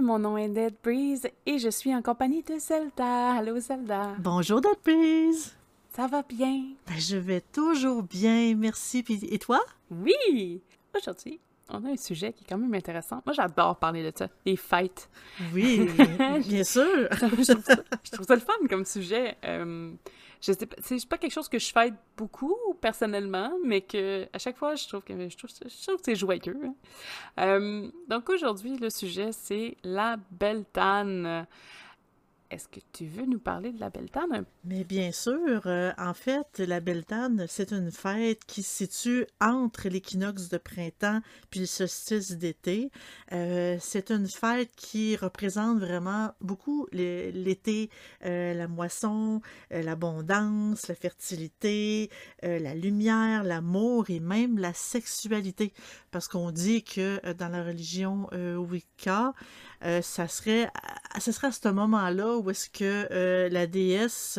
Mon nom est Dead Breeze et je suis en compagnie de Zelda. Allô Zelda. Bonjour Dead Breeze. Ça va bien? Ben, je vais toujours bien, merci. Et toi? Oui! Aujourd'hui, on a un sujet qui est quand même intéressant. Moi, j'adore parler de ça, les fêtes. Oui, bien sûr. je, trouve ça, le fun comme sujet. Euh, je sais pas, c'est pas quelque chose que je fête beaucoup personnellement, mais que à chaque fois, je trouve que je trouve, c'est joyeux. Hein. Euh, donc aujourd'hui, le sujet, c'est la Beltane. Est-ce que tu veux nous parler de la Beltane? Mais bien sûr. Euh, en fait, la Beltane, c'est une fête qui se situe entre l'équinoxe de printemps puis le solstice d'été. Euh, c'est une fête qui représente vraiment beaucoup l'été, euh, la moisson, l'abondance, la fertilité, la lumière, l'amour et même la sexualité. Parce qu'on dit que dans la religion Wicca, ça serait, ça serait à ce moment-là où est-ce que euh, la déesse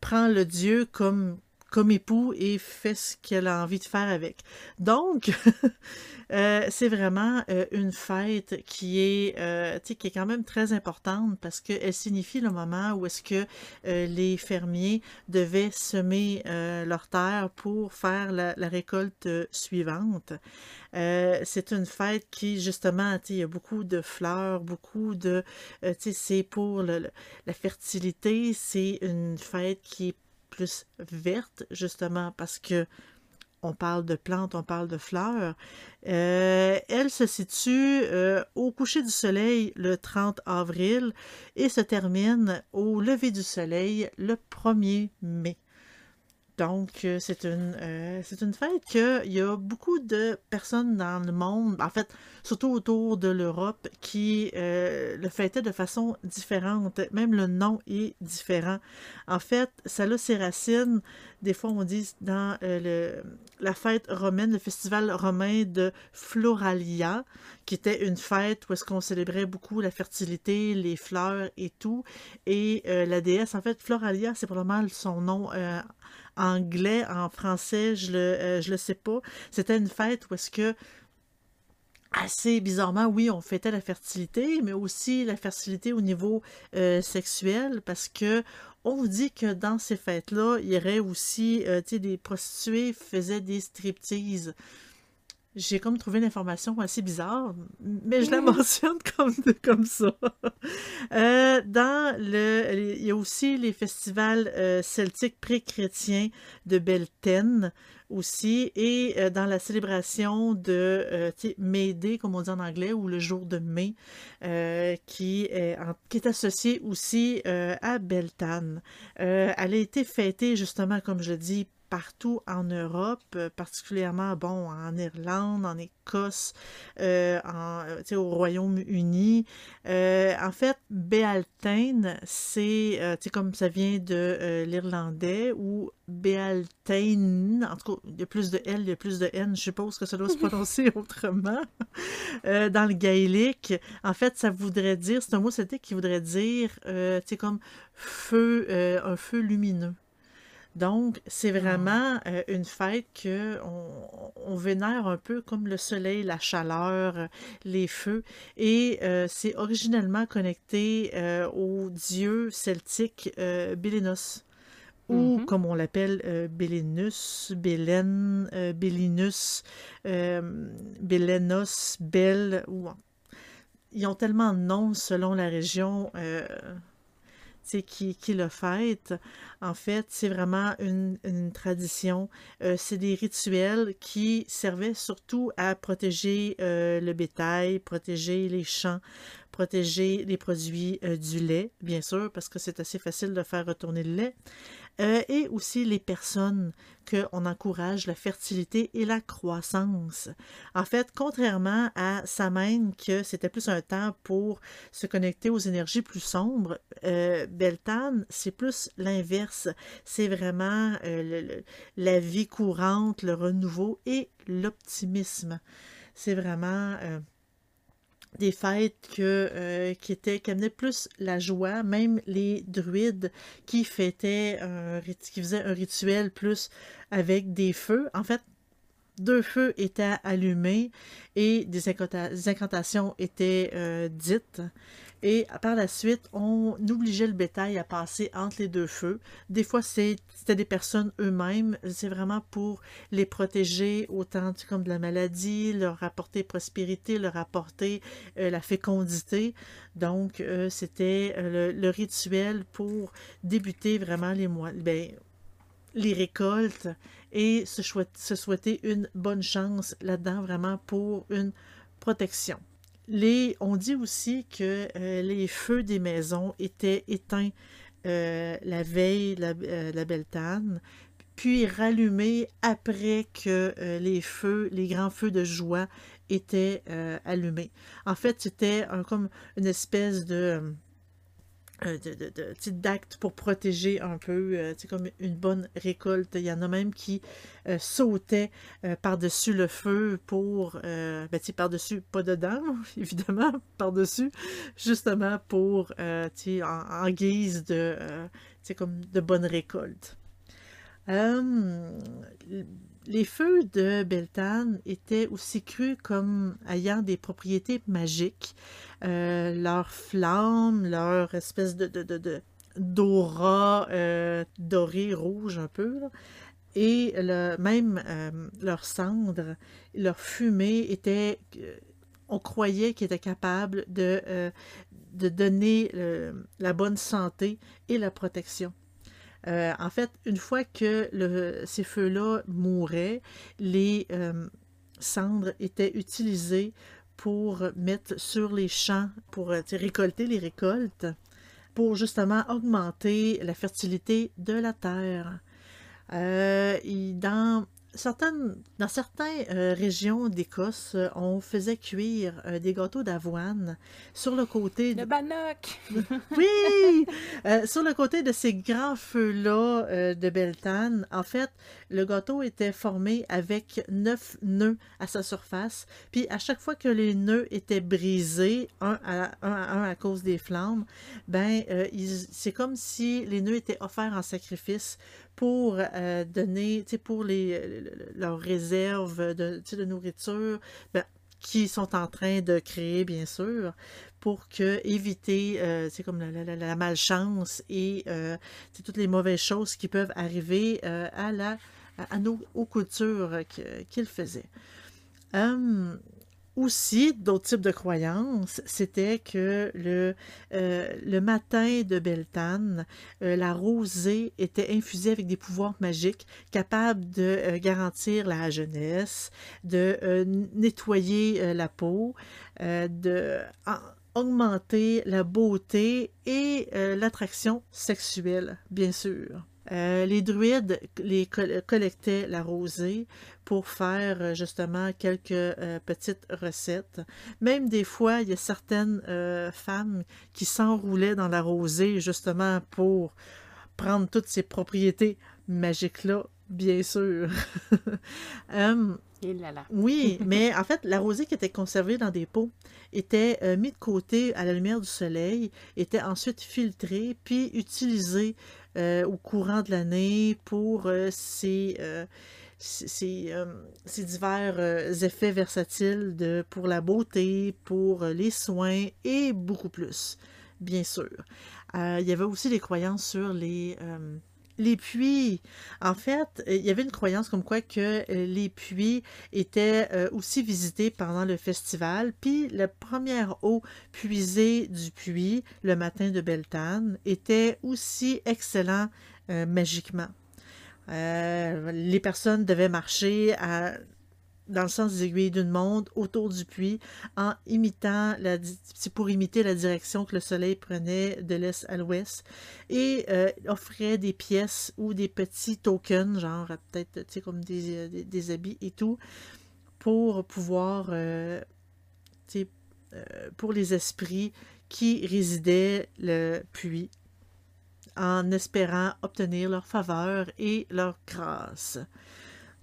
prend le dieu comme, comme époux et fait ce qu'elle a envie de faire avec. Donc, euh, c'est vraiment euh, une fête qui est, qui est quand même très importante parce qu'elle signifie le moment où est-ce que les fermiers devaient semer leur terre pour faire la récolte suivante. Euh, c'est une fête qui, justement, il y a beaucoup de fleurs, beaucoup de... Euh, c'est pour la fertilité, c'est une fête qui est plus verte, justement, parce que on parle de plantes, on parle de fleurs. Euh, elle se situe au coucher du soleil le 30 avril et se termine au lever du soleil le 1er mai. Donc, euh, c'est une, euh, une fête qu'il y a beaucoup de personnes dans le monde, en fait, surtout autour de l'Europe, qui euh, le fêtaient de façon différente. Même le nom est différent. En fait, ça a ses racines, des fois on dit dans le, la fête romaine, le festival romain de Floralia, qui était une fête où est-ce qu'on célébrait beaucoup la fertilité, les fleurs et tout. Et la déesse, en fait, Floralia, c'est probablement son nom anglais, en français, je le, euh, je le sais pas. C'était une fête où est-ce que assez bizarrement, oui, on fêtait la fertilité, mais aussi la fertilité au niveau euh, sexuel, parce que on dit que dans ces fêtes-là, il y aurait aussi, euh, tu sais, des prostituées faisaient des striptease j'ai comme trouvé une information assez bizarre, mais je la mentionne comme, comme ça. Euh, dans le, il y a aussi les festivals euh, celtiques pré-chrétiens de Belten aussi, et euh, dans la célébration de May Day, comme on dit en anglais, ou le jour de mai, qui, est, qui est associé aussi à Beltane. elle a été fêtée justement, comme je dis, partout en Europe, euh, particulièrement bon en Irlande, en Écosse, euh, en, euh, au Royaume-Uni. en fait, Béaltaine, c'est comme ça vient de l'irlandais ou Béaltaine, en tout cas, il y a plus de L, il y a plus de N, je suppose que ça doit se prononcer autrement. dans le gaélique, en fait, ça voudrait dire, c'est un mot celtique qui voudrait dire, sais, comme feu, un feu lumineux. Donc, c'est ah. vraiment euh, une fête que on, vénère un peu comme le soleil, la chaleur, euh, les feux. Et euh, c'est originellement connecté au dieu celtique Bélénos. Ou, mm-hmm. comme on l'appelle, Bélénus, Bélène, Bélinus, Bélénos, Belle. Ou... Ils ont tellement de noms selon la région qui, le fête. En fait, c'est vraiment une, tradition. Euh, c'est des rituels qui servaient surtout à protéger euh, le bétail, protéger les champs, protéger les produits euh, du lait, bien sûr, parce que c'est assez facile de faire retourner le lait. Euh, et aussi les personnes qu'on encourage la fertilité et la croissance. En fait, contrairement à Samhain, que c'était plus un temps pour se connecter aux énergies plus sombres, euh, Beltane, c'est plus l'inverse. C'est vraiment la vie courante, le renouveau et l'optimisme. C'est vraiment des fêtes euh, qui, étaient, qui amenaient plus la joie, même les druides qui fêtaient, faisaient un rituel plus avec des feux. En fait, deux feux étaient allumés et des, incantations étaient euh, dites. Et par la suite, on obligeait le bétail à passer entre les deux feux. Des fois, c'était des personnes eux-mêmes. C'est vraiment pour les protéger autant comme de la maladie, leur apporter prospérité, leur apporter euh, la fécondité. Donc, euh, c'était le, rituel pour débuter vraiment les mois. Ben, les récoltes et se, souhaiter une bonne chance là-dedans, vraiment pour une protection. On dit aussi que euh, les feux des maisons étaient éteints euh, la veille la, euh, la Beltane, puis rallumés après que les feux, les grands feux de joie étaient allumés. En fait, c'était comme une espèce euh, de, d'actes pour protéger un peu, euh, comme une bonne récolte. Il y en a même qui euh, sautaient par-dessus le feu pour, ben, par-dessus, pas dedans, évidemment, par-dessus, justement pour, en, en, guise de, comme de bonne récolte. Les feux de Beltane étaient aussi crus comme ayant des propriétés magiques. Euh, leur flamme, leur espèce de, d'aura euh, doré rouge un peu, et même euh, leur cendre, leur fumée était, on croyait qu'ils étaient capables de, de donner la bonne santé et la protection. En fait, une fois que ces feux-là mouraient, les cendres étaient utilisées pour mettre sur les champs, pour euh, récolter les récoltes, pour justement augmenter la fertilité de la terre. Euh, certaines, dans certaines euh, régions d'Écosse, euh, on faisait cuire euh, des gâteaux d'avoine sur le côté... De... Le bannock! oui! sur le côté de ces grands feux-là de Beltane, en fait, le gâteau était formé avec neuf nœuds à sa surface. Puis à chaque fois que les nœuds étaient brisés, un à, un, à, cause des flammes, ben c'est comme si les nœuds étaient offerts en sacrifice pour euh, donner, pour les, leurs réserves de, de nourriture, ben, qui sont en train de créer, bien sûr, pour que éviter euh, comme la, la, malchance et euh, toutes les mauvaises choses qui peuvent arriver à la à nos aux cultures qu'ils faisaient. Hum, aussi, d'autres types de croyances, c'était que le, euh, le matin de Beltane, euh, la rosée était infusée avec des pouvoirs magiques capables de euh, garantir la jeunesse, de nettoyer la peau, de augmenter la beauté et l'attraction sexuelle, bien sûr. Les druides les collectaient la rosée pour faire euh, justement quelques euh, petites recettes. Même des fois, il y a certaines euh, femmes qui s'enroulaient dans la rosée justement pour prendre toutes ces propriétés magiques-là, bien sûr. Oui, mais en fait, la rosée qui était conservée dans des pots était mise de côté à la lumière du soleil, était ensuite filtrée, puis utilisée au courant de l'année pour ces ces, euh, divers euh, effets versatiles de, pour la beauté, pour euh, les soins et beaucoup plus, bien sûr. il y avait aussi des croyances sur les, les puits. En fait, il y avait une croyance comme quoi que les puits étaient aussi visités pendant le festival, puis la première eau puisée du puits le matin de Beltane était aussi excellent magiquement. Euh, les personnes devaient marcher dans le sens des aiguilles d'une montre autour du puits en imitant la, pour imiter la direction que le soleil prenait de l'est à l'ouest et euh, offrait des pièces ou des petits tokens genre peut-être comme des, des, habits et tout pour pouvoir euh, pour les esprits qui résidaient le puits en espérant obtenir leur faveur et leur grâce.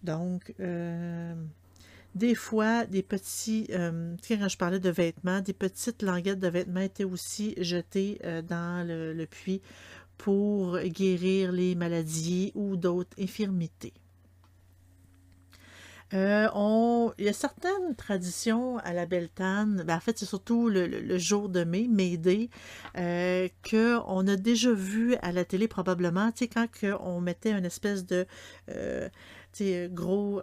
Donc, euh, des fois, des petits, euh, quand je parlais de vêtements, des petites languettes de vêtements étaient aussi jetées euh, dans le, puits pour guérir les maladies ou d'autres infirmités. Euh. Il y a certaines traditions à la Beltane, ben en fait c'est surtout le, jour de mai, May Day, qu'on a déjà vu à la télé probablement, tu sais, quand on mettait une espèce de gros...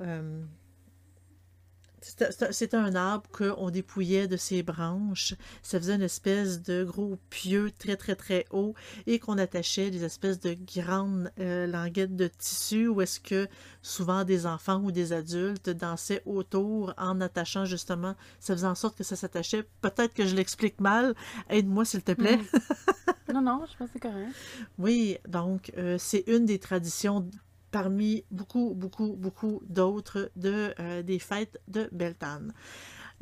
c'était un arbre qu'on dépouillait de ses branches. Ça faisait une espèce de gros pieu très, très, très haut et qu'on attachait des espèces de grandes euh, languettes de tissu où est-ce que souvent des enfants ou des adultes dansaient autour en attachant justement. Ça faisait en sorte que ça s'attachait. Peut-être que je l'explique mal. Aide-moi, s'il te plaît. Non, non, je pense que c'est correct. Oui, donc euh, c'est une des traditions parmi beaucoup, beaucoup, beaucoup d'autres de, euh, des fêtes de Beltane.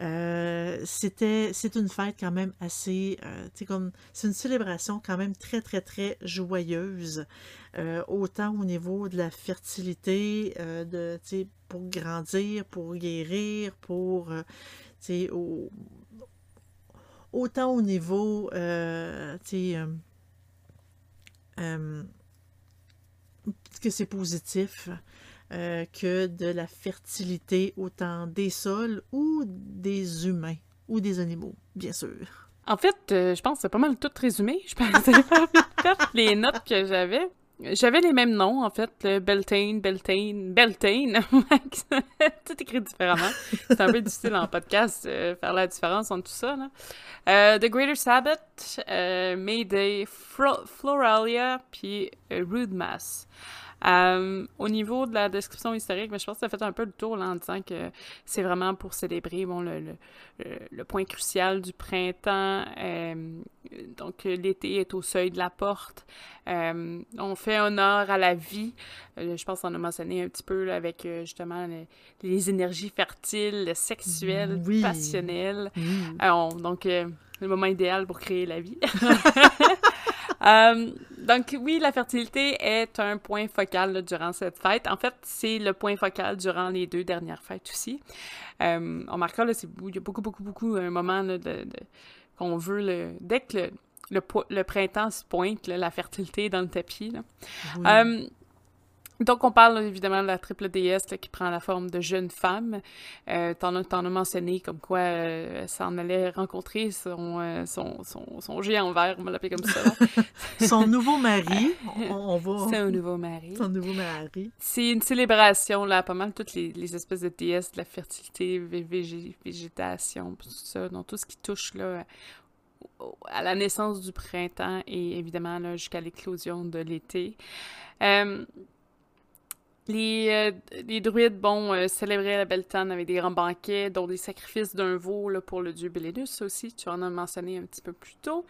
Euh, c'était, c'est une fête quand même assez, euh, comme, c'est une célébration quand même très, très, très joyeuse, autant au niveau de la fertilité, de, pour grandir, pour guérir, pour, au- autant au niveau, euh, tu sais, euh, euh, que c'est positif euh, que de la fertilité autant des sols ou des humains ou des animaux, bien sûr. En fait, euh, je pense que c'est pas mal tout résumé. Je vite fait les notes que j'avais. J'avais les mêmes noms, en fait, le Beltane, Beltane, Beltane. tout écrit différemment. C'est un peu difficile en podcast de faire la différence entre tout ça. Euh, The Greater Sabbath, euh, Mayday, Fro- Floralia, puis euh, Rude Mass. Euh, au niveau de la description historique, ben, je pense que ça fait un peu le tour là, en disant que c'est vraiment pour célébrer bon, le, le, le- le point crucial du printemps. euh, donc, euh, l'été est au seuil de la porte. Euh, on fait honneur à la vie. Euh, je pense qu'on a mentionné un petit peu là, avec euh, justement le- les énergies fertiles, sexuelles, Oui. passionnelles. Euh, on- donc, euh, le moment idéal pour créer la vie. Euh, donc, oui, la fertilité est un point focal là, durant cette fête. En fait, c'est le point focal durant les deux dernières fêtes aussi. Euh, on marquera, là, c'est, il y a beaucoup, beaucoup, beaucoup un moment là, de, de- qu'on veut, le, dès que le, le, le printemps se pointe, là, la fertilité est dans le tapis. là. Oui. Euh, donc, on parle évidemment de la triple déesse qui prend la forme de jeune femme. Euh, t'en, as, mentionné comme quoi euh, ça en allait rencontrer son, euh, son, son, son géant vert, on va l'appeler comme ça. Son nouveau mari, on, on va... Un nouveau mari. Son nouveau mari. C'est une célébration, là, pas mal toutes les, les espèces de déesses de la fertilité, vé- végé- végétation, tout ça, donc tout ce qui touche là, à la naissance du printemps et évidemment là, jusqu'à l'éclosion de l'été. Euh, les, euh, les druides, bon, euh, célébraient la Beltane avec des grands banquets, dont des sacrifices d'un veau pour le dieu Belenus aussi, tu en as mentionné un petit peu plus tôt.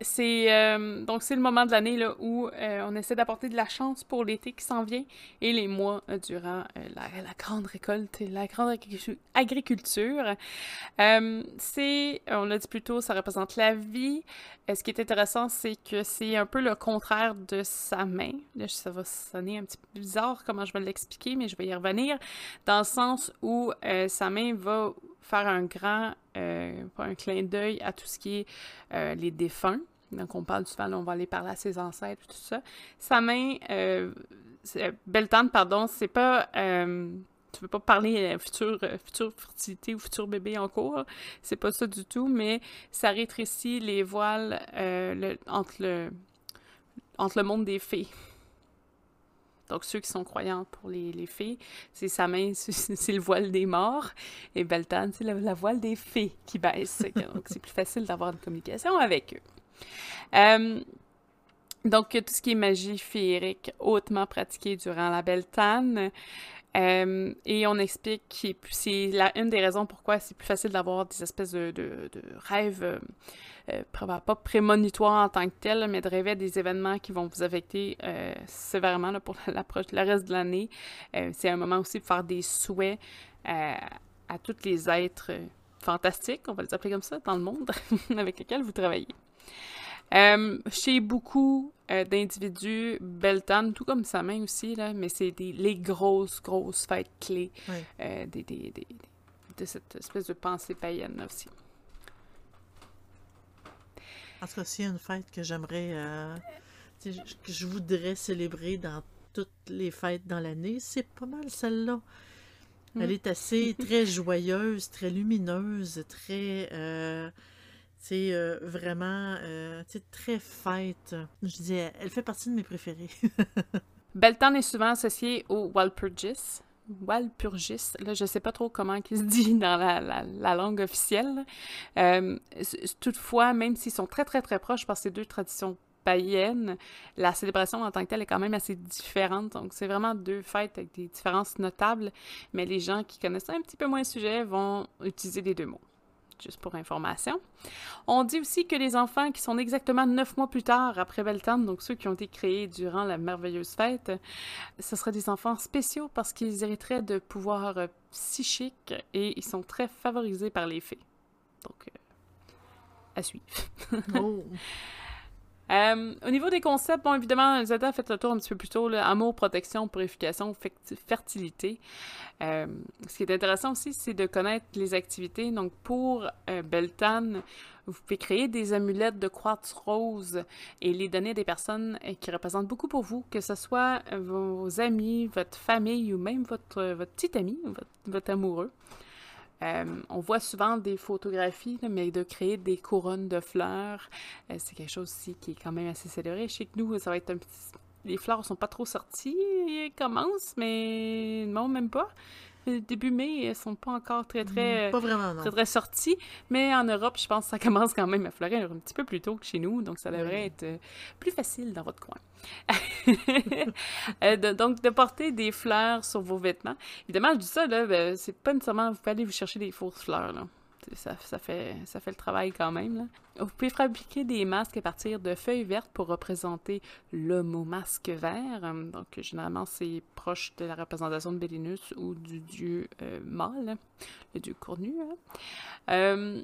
C'est euh, donc c'est le moment de l'année là où euh, on essaie d'apporter de la chance pour l'été qui s'en vient et les mois euh, durant la, grande récolte et la grande agricu- agriculture. C'est, on l'a dit plus tôt, ça représente la vie. Ce qui est intéressant, c'est que c'est un peu le contraire de sa main. Là, ça va sonner un petit peu bizarre comment je vais l'expliquer, mais je vais y revenir. Dans le sens où sa main va faire un grand, un clin d'œil à tout ce qui est euh, les défunts. Donc, on parle souvent, on va aller parler à ses ancêtres, tout ça. Sa main, euh, euh, Beltane, pardon, c'est pas. euh, tu veux pas parler euh, future, euh, future fertilité ou futur bébé en cours, c'est pas ça du tout, mais ça rétrécit les voiles euh, le- entre, le, entre le monde des fées. Donc, ceux qui sont croyants pour les, les fées, c'est sa main, c'est le voile des morts. Et Beltane, c'est la, voile des fées qui baisse. Donc, c'est plus facile d'avoir une communication avec eux. Euh, donc, tout ce qui est magie féerique, hautement pratiqué durant la Beltane. Euh, et on explique que c'est une des raisons pourquoi c'est plus facile d'avoir des espèces de, rêves, euh, euh, pas prémonitoires en tant que tels, mais de rêver à des événements qui vont vous affecter euh, sévèrement pour l'approche, le reste de l'année. C'est un moment aussi de faire des souhaits à tous les êtres fantastiques, on va les appeler comme ça, dans le monde avec lesquels vous travaillez. Chez beaucoup euh, d'individus, Beltane, tout comme sa main aussi, là, mais c'est les grosses, grosses fêtes clés euh, des, des- des- de cette espèce de pensée païenne là, aussi. En tout cas, s'il y a une fête que j'aimerais, euh, que je voudrais célébrer dans toutes les fêtes dans l'année, c'est pas mal celle-là. Mm. Elle est assez très joyeuse, très lumineuse, très. C'est euh, vraiment euh, très fête. Je dis, elle fait partie de mes préférés. Beltane est souvent associé au Walpurgis. Walpurgis, là, je sais pas trop comment il se dit dans la, la, langue officielle. Euh, toutefois, même s'ils sont très, très, très proches par ces deux traditions païennes, la célébration en tant que telle est quand même assez différente. Donc, c'est vraiment deux fêtes avec des différences notables, mais les gens qui connaissent un petit peu moins le sujet vont utiliser les deux mots juste pour information. On dit aussi que les enfants qui sont exactement neuf mois plus tard après Beltane, donc ceux qui ont été créés durant la merveilleuse fête, ce seraient des enfants spéciaux parce qu'ils hériteraient de pouvoirs euh, psychiques et ils sont très favorisés par les fées. Donc, euh, à suivre. oh. Euh, au niveau des concepts, bon, évidemment, Zelda a fait le tour un petit peu plus tôt, là, amour, protection, purification, fertilité. Euh, ce qui est intéressant aussi, c'est de connaître les activités. Donc, pour euh, Beltane, vous pouvez créer des amulettes de quartz rose et les donner à des personnes qui représentent beaucoup pour vous, que ce soit vos amis, votre famille ou même votre, votre petit ami, votre amoureux. Euh, on voit souvent des photographies, mais de créer des couronnes de fleurs, euh, c'est quelque chose aussi qui est quand même assez célébré. Chez nous, ça va être un petit... Les fleurs sont pas trop sorties, elles commencent, mais non, même pas début mai, elles sont pas encore très, très, mm, pas vraiment, très, très sorties. Mais en Europe, je pense que ça commence quand même à fleurir un petit peu plus tôt que chez nous. Donc, ça devrait être euh, plus facile dans votre coin. Euh, donc, de porter des fleurs sur vos vêtements. Évidemment, je dis ça, là, ben, c'est pas nécessairement, vous pouvez aller vous chercher des fausses fleurs, là. Ça, fait, ça fait le travail quand même. Vous pouvez fabriquer des masques à partir de feuilles vertes pour représenter le mot masque vert. Donc, généralement, c'est proche de la représentation de Bélinus ou du dieu euh, mâle, le dieu cornu. Hein. Euh,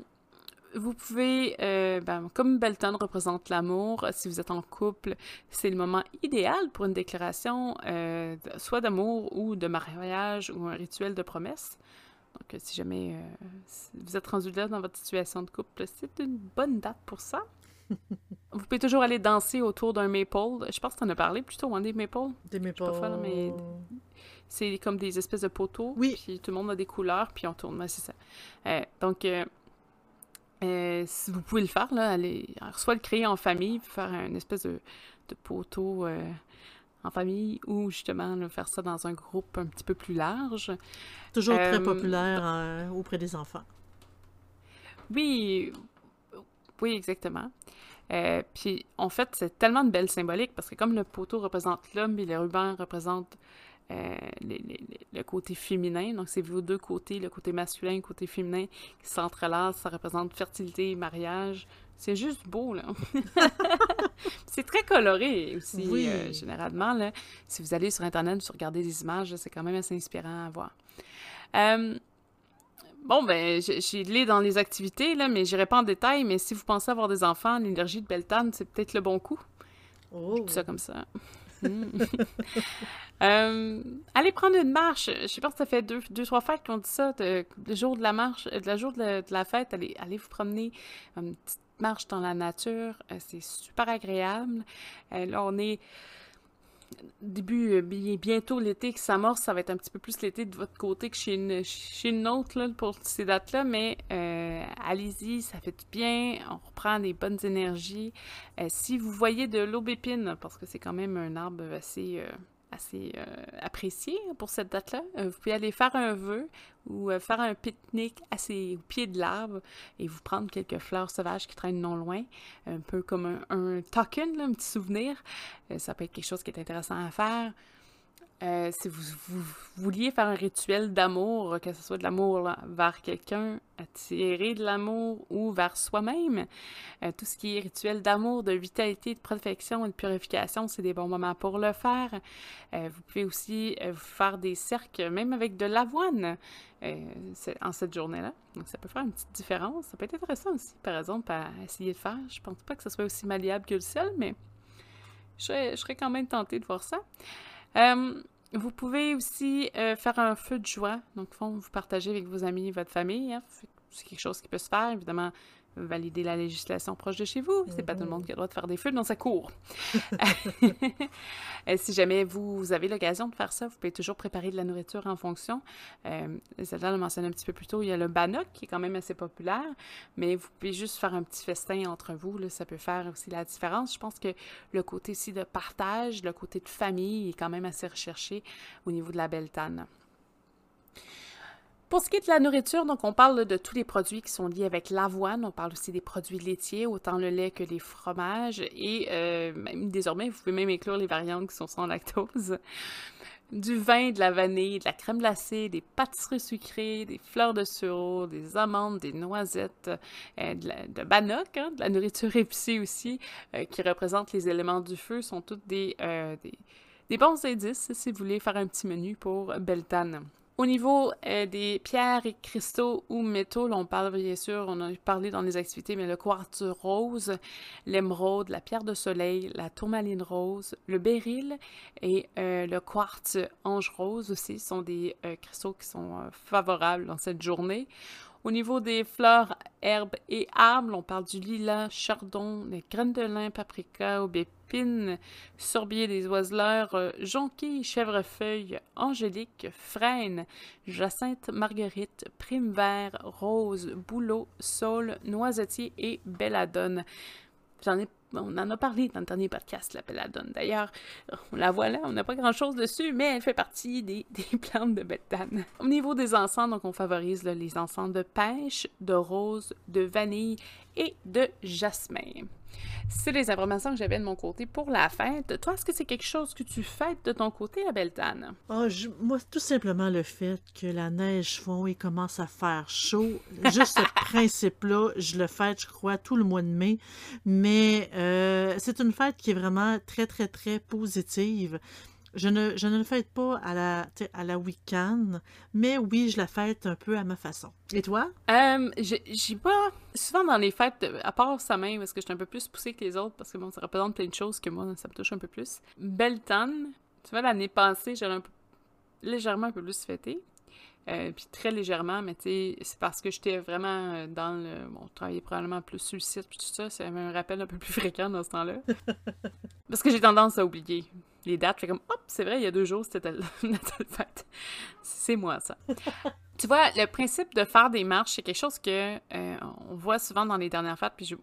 vous pouvez, euh, ben, comme Belton représente l'amour, si vous êtes en couple, c'est le moment idéal pour une déclaration, soit d'amour ou de mariage ou un rituel de promesse. Donc, si jamais euh, vous êtes rendu là dans votre situation de couple, c'est une bonne date pour ça. vous pouvez toujours aller danser autour d'un maple. Je pense que tu en as parlé plutôt, hein, des maple. Des maple. mais c'est comme des espèces de poteaux. Oui. Puis tout le monde a des couleurs, puis on tourne. c'est ça. Euh, donc, euh, si vous pouvez le faire, là, allez, soit le créer en famille, faire une espèce de, de poteau en famille ou justement faire ça dans un groupe un petit peu plus large. Toujours très euh, populaire euh, auprès des enfants. Oui, oui, exactement. Euh, puis, en fait, c'est tellement de belles symboliques parce que comme le poteau représente l'homme et les rubans représentent le côté féminin, donc c'est vos deux côtés, le côté masculin et le côté féminin qui s'entrelacent, ça représente fertilité, mariage, c'est juste beau, là. c'est très coloré aussi, euh, généralement. Là. Si vous allez sur Internet, vous regardez des images, c'est quand même assez inspirant à voir. Euh, bon, ben, j'ai lu dans les activités, là, mais j'irai pas en détail, mais si vous pensez avoir des enfants, l'énergie de Beltane, c'est peut-être le bon coup. Oh. Tout ça comme ça. Euh, allez prendre une marche. Je sais pas si ça fait deux, deux trois fêtes qu'on dit ça. le jour de la marche, le jour de la, fête, allez, allez vous promener une petite marche dans la nature. Euh, c'est super agréable. Euh, là, on est début, euh, bientôt l'été qui s'amorce, ça va être un petit peu plus l'été de votre côté que chez une, chez autre là, pour ces dates-là, mais allez-y, ça fait du bien, on reprend des bonnes énergies. si vous voyez de l'aubépine, parce que c'est quand même un arbre assez assez euh, apprécié pour cette date-là. Euh, vous pouvez aller faire un vœu ou euh, faire un pique-nique assez au pied de l'arbre et vous prendre quelques fleurs sauvages qui traînent non loin, un peu comme un, un token, un petit souvenir. ça peut être quelque chose qui est intéressant à faire. Euh, si vous, vouliez faire un rituel d'amour, que ce soit de l'amour vers quelqu'un, attirer de l'amour ou vers soi-même, euh, tout ce qui est rituel d'amour, de vitalité, de protection et de purification, c'est des bons moments pour le faire. Euh, vous pouvez aussi faire des cercles, même avec de l'avoine, en cette journée-là. Donc, ça peut faire une petite différence. Ça peut être intéressant aussi, par exemple, à essayer de faire. Je pense pas que ce soit aussi malléable que le sel, mais je serais, quand même tentée de voir ça. Vous pouvez aussi euh, faire un feu de joie. Donc, fond, vous partagez avec vos amis, votre famille. Hein. C'est quelque chose qui peut se faire. Évidemment, valider la législation proche de chez vous. C'est pas tout le monde qui a le droit de faire des feux dans sa cour. Si jamais vous, avez l'occasion de faire ça, vous pouvez toujours préparer de la nourriture en fonction. Euh, Zelda l'a mentionné un petit peu plus tôt, il y a le bannock qui est quand même assez populaire, mais vous pouvez juste faire un petit festin entre vous, là, ça peut faire aussi la différence. Je pense que le côté aussi de partage, le côté de famille est quand même assez recherché au niveau de la belle. Pour ce qui est de la nourriture, donc on parle de tous les produits qui sont liés avec l'avoine. On parle aussi des produits laitiers, autant le lait que les fromages. Et euh, désormais, vous pouvez même inclure les variantes qui sont sans lactose. Du vin, de la vanille, de la crème glacée, des pâtisseries sucrées, des fleurs de sureau, des amandes, des noisettes, euh, de, la, de hein, de la nourriture épicée aussi, euh, qui représente les éléments du feu, sont toutes des, des, des bons indices si vous voulez faire un petit menu pour Beltane. Au niveau euh, des pierres et cristaux ou métaux, on parle bien sûr, on a parlé dans les activités, mais le quartz rose, l'émeraude, la pierre de soleil, la tourmaline rose, le béryl et euh, le quartz ange rose aussi sont des euh, cristaux qui sont favorables dans cette journée. Au niveau des fleurs, herbes et arbres, on parle du lilas, chardon, des graines de lin, paprika, aubépine, sorbier des oiseleurs, euh, jonquille, chèvrefeuille, angélique, frêne, jacinthe, marguerite, prime vert, rose, bouleau, saule, noisetier et belladone. J'en ai on en a parlé dans le dernier podcast, la belladone. D'ailleurs, on la voit là, on n'a pas grand-chose dessus, mais elle fait partie des, plantes de béthane. Au niveau des encens, donc on favorise les encens de pêche, de rose, de vanille et de jasmin. C'est les informations que j'avais de mon côté pour la fête. Toi, est-ce que c'est quelque chose que tu fêtes de ton côté, la Beltane? Oh, moi, tout simplement le fait que la neige fond et commence à faire chaud. Juste ce principe-là, je le fête, je crois, tout le mois de mai. Mais euh, c'est une fête qui est vraiment très, très, très positive. Je ne, je ne le fête pas à la, à la week-end, mais oui, je la fête un peu à ma façon. Et toi? Euh, j'ai pas. Souvent dans les fêtes, à part sa main, parce que je suis un peu plus poussée que les autres, parce que bon, ça représente plein de choses que moi, ça me touche un peu plus. Beltane, tu vois, l'année passée, j'avais un peu, légèrement un peu plus fêté. Euh, puis très légèrement, mais tu sais, c'est parce que j'étais vraiment euh, dans le. Bon, je travaillais probablement plus sur le site, puis tout ça, ça un rappel un peu plus fréquent dans ce temps-là. parce que j'ai tendance à oublier les dates. Fait comme, hop, c'est vrai, il y a deux jours, c'était notre fête. C'est moi, ça. tu vois, le principe de faire des marches, c'est quelque chose que euh, on voit souvent dans les dernières fêtes, puis je,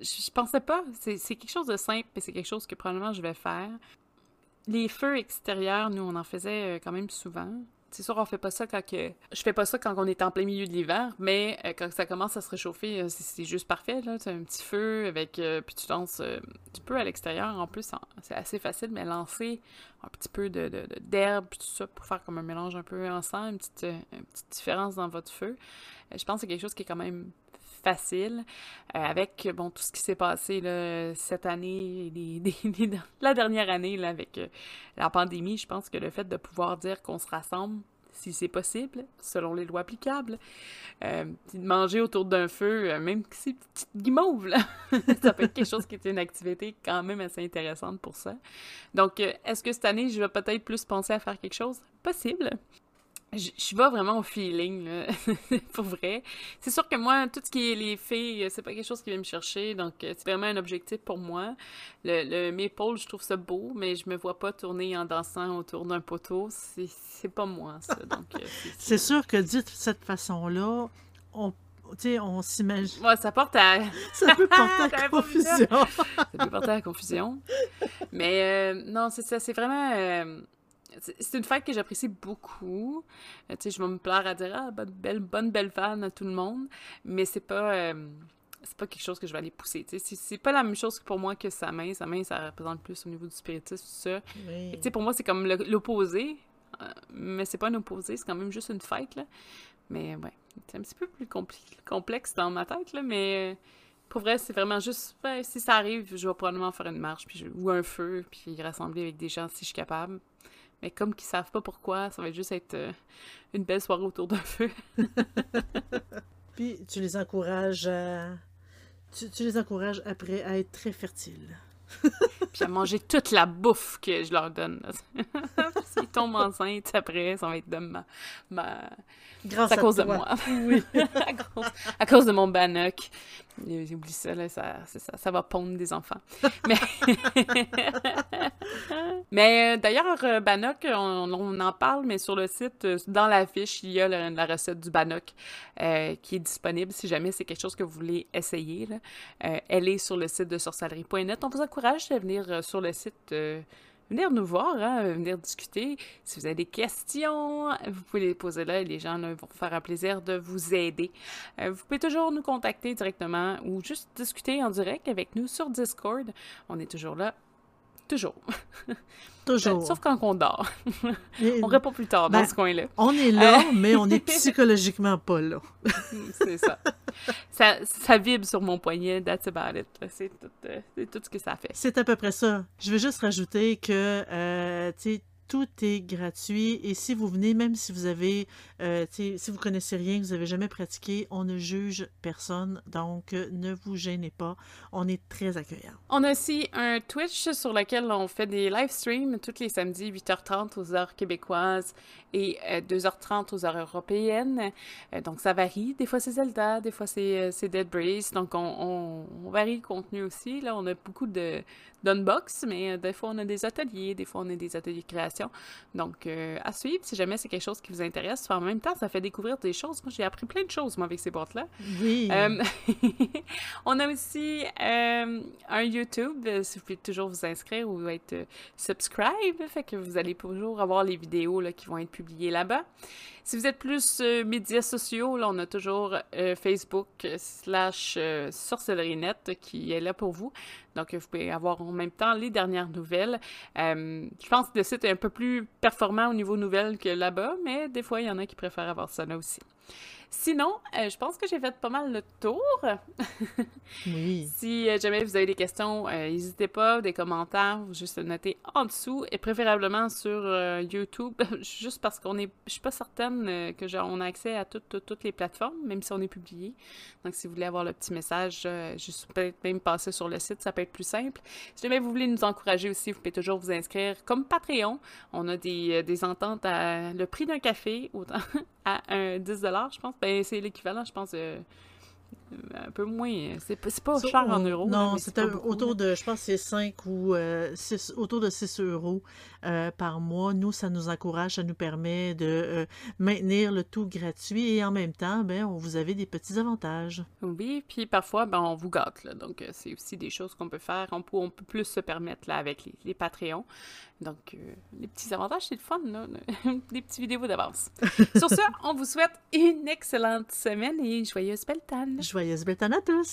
je, pensais pas. C'est quelque chose de simple, mais c'est quelque chose que probablement je vais faire. Les feux extérieurs, nous, on en faisait euh, quand même souvent. C'est sûr, on fait pas ça quand. Je fais pas ça quand on est en plein milieu de l'hiver, mais euh, quand ça commence à se réchauffer, euh, c'est juste parfait, là. Tu un petit feu avec... Euh, puis tu danses tu peux à l'extérieur. En plus, c'est assez facile, mais lancer un petit peu d'herbe, de, de, tout ça, pour faire comme un mélange un peu ensemble, une petite, une petite différence dans votre feu. je pense que c'est quelque chose qui est quand même facile avec bon tout ce qui s'est passé cette année, la dernière année là, avec la pandémie. Je pense que le fait de pouvoir dire qu'on se rassemble, si c'est possible, selon les lois applicables, euh, de manger autour d'un feu, même si petite guimauve, ça peut être quelque chose qui est une activité quand même assez intéressante pour ça. Donc, est-ce que cette année, je vais peut-être plus penser à faire quelque chose? Possible je, je vais vraiment au feeling, là, pour vrai. C'est sûr que moi, tout ce qui est les filles, c'est pas quelque chose qui vient me chercher, donc euh, c'est vraiment un objectif pour moi. Le, le maple, je trouve ça beau, mais je me vois pas tourner en dansant autour d'un poteau. C'est pas moi, ça. Donc, euh, c'est sûr que dit de cette façon-là, on sais, on s'imagine. Ouais, ça porte à. ça peut porter à confusion. ça peut porter à confusion. Mais euh, non, c'est ça. C'est vraiment c'est une fête que j'apprécie beaucoup. Euh, tu sais, je vais me plaire à dire ah bonne belle bonne belle fan à tout le monde, mais c'est pas euh, c'est pas quelque chose que je vais aller pousser. Tu sais, c'est pas la même chose pour moi que sa main. Sa main, ça représente plus au niveau du spiritisme, tout ça. Tu sais, pour moi, c'est comme l'opposé, euh, mais c'est pas un opposé, c'est quand même juste une fête là. Mais ouais, c'est un petit peu plus complexe dans ma tête là, mais pour vrai, c'est vraiment juste, si ça arrive, je vais probablement faire une marche puis ou un feu, puis rassembler avec des gens si je suis capable. Mais comme qu'ils savent pas pourquoi, ça va juste être euh, une belle soirée autour d'un feu. Puis tu les encourages à... Tu, les encourages après à être très fertiles. puis à manger toute la bouffe que je leur donne. S'ils tombent enceintes après, ça va être de ma... ma... Grâce à à cause de moi. Oui. à, cause, à cause de mon J'oublie ça, là, ça, ça, ça va pondre des enfants. Mais, mais euh, d'ailleurs, euh, bannock, on, on en parle, mais sur le site, euh, dans la fiche, il y a la, recette du bannock qui est disponible si jamais c'est quelque chose que vous voulez essayer. elle est sur le site de sorcellerie.net. On vous encourage à venir sur le site. Euh, Venir nous voir, hein, venir discuter. Si vous avez des questions, vous pouvez les poser là et les gens là, vont faire un plaisir de vous aider. Euh, vous pouvez toujours nous contacter directement ou juste discuter en direct avec nous sur Discord. On est toujours là. Toujours. Toujours. Sauf quand on dort. On répond plus tard dans Ben, ce coin-là. on est là, mais on est psychologiquement pas là. C'est ça. ça. Ça vibre sur mon poignet, that's about it. là. C'est tout, euh, c'est tout ce que ça fait. C'est à peu près ça. Je veux juste rajouter que, euh, tout est gratuit et si vous venez, même si vous avez, euh, si vous connaissez rien, que vous avez jamais pratiqué, on ne juge personne, donc ne vous gênez pas. On est très accueillant. On a aussi un Twitch sur lequel on fait des live streams tous les samedis, 8h30 aux heures québécoises et euh, 2h30 aux heures européennes. Euh, donc ça varie. Des fois c'est Zelda, des fois c'est euh, Dead Brace. Donc on, on- on varie le contenu aussi. Là, on a beaucoup de d'unbox, mais euh, des fois on a des ateliers, des fois on a des ateliers de création. Donc euh, à suivre si jamais c'est quelque chose qui vous intéresse. En même temps, ça fait découvrir des choses. Moi, j'ai appris plein de choses moi avec ces boîtes-là. Oui. Euh, on a aussi euh, un YouTube, euh, si vous pouvez toujours vous inscrire ou être euh, subscribe, fait que vous allez toujours avoir les vidéos là, qui vont être publiées là-bas. Si vous êtes plus euh, médias sociaux, on a toujours euh, Facebook euh, slash euh, sorcellerie-net qui est là pour vous. Donc, vous pouvez avoir en même temps les dernières nouvelles. Je pense que le site est un peu plus performant au niveau nouvelles que là-bas, mais des fois, il y en a qui préfèrent avoir ça là aussi. Sinon, euh, je pense que j'ai fait pas mal le tour. oui. Si euh, jamais vous avez des questions, euh, n'hésitez pas, des commentaires, vous juste le noter en dessous et préférablement sur YouTube, juste parce qu'on est, je suis pas certaine que genre, on a accès à toutes, les plateformes, même si on est publié. Donc si vous voulez avoir le petit message, juste peut-être même passer sur le site, ça peut être plus simple. Si jamais vous voulez nous encourager aussi, vous pouvez toujours vous inscrire comme Patreon. On a des, des ententes à le prix d'un café, autant à un 10 je pense. Ben, c'est l'équivalent, je pense. Un peu moins. C'est pas, c'est pas cher en euros. Non, c'est autour de, je pense, c'est 5 ou euh, six- autour de 6 euros euh, par mois. Nous, ça nous encourage, ça nous permet de euh, maintenir le tout gratuit et en même temps, ben, on vous avez des petits avantages. Oui, puis parfois, ben, on vous gâte. Là, donc, euh, c'est aussi des choses qu'on peut faire. On peut, on peut plus se permettre là, avec les, les Patreons. Donc, euh, les petits avantages, c'est le fun. Là, des petites vidéos d'avance. Sur ce, on vous souhaite une excellente semaine et joyeuse Beltane. Joyeuse Beltane à tous!